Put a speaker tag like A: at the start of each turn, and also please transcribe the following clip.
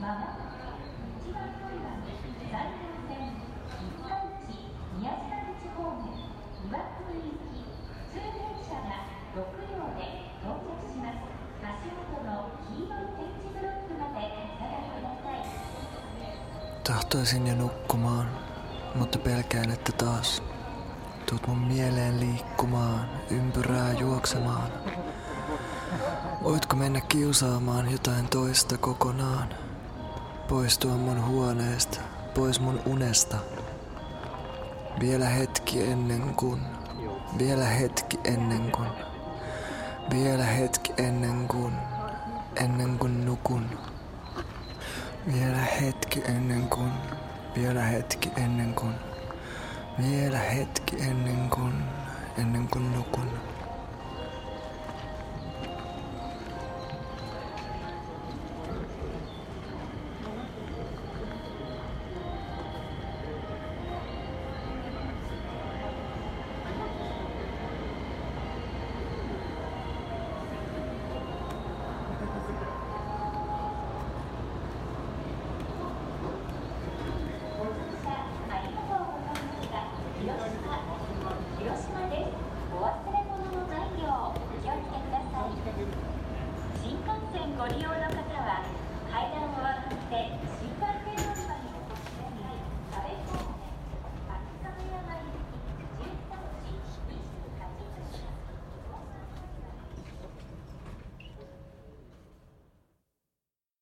A: まもなく一番乗り場に山陽線五日市宮下口方面岩国行き通電車が6両で到着します足元の黄色い点字ブロックまでお下がりください
B: Tahtoisin jo nukkumaan, mutta pelkään, että taas tuut mun mieleen liikkumaan, ympyrää juoksemaan. Voitko mennä kiusaamaan jotain toista kokonaan? Poistua mun huoneesta, pois mun unesta. Vielä hetki ennen kuin, vielä hetki ennen kuin, vielä hetki ennen kuin, ennen kuin nukun. Vielä hetki ennen kuin, vielä hetki ennen kuin, vielä hetki ennen kuin, ennen kuin nukun. ご利用の方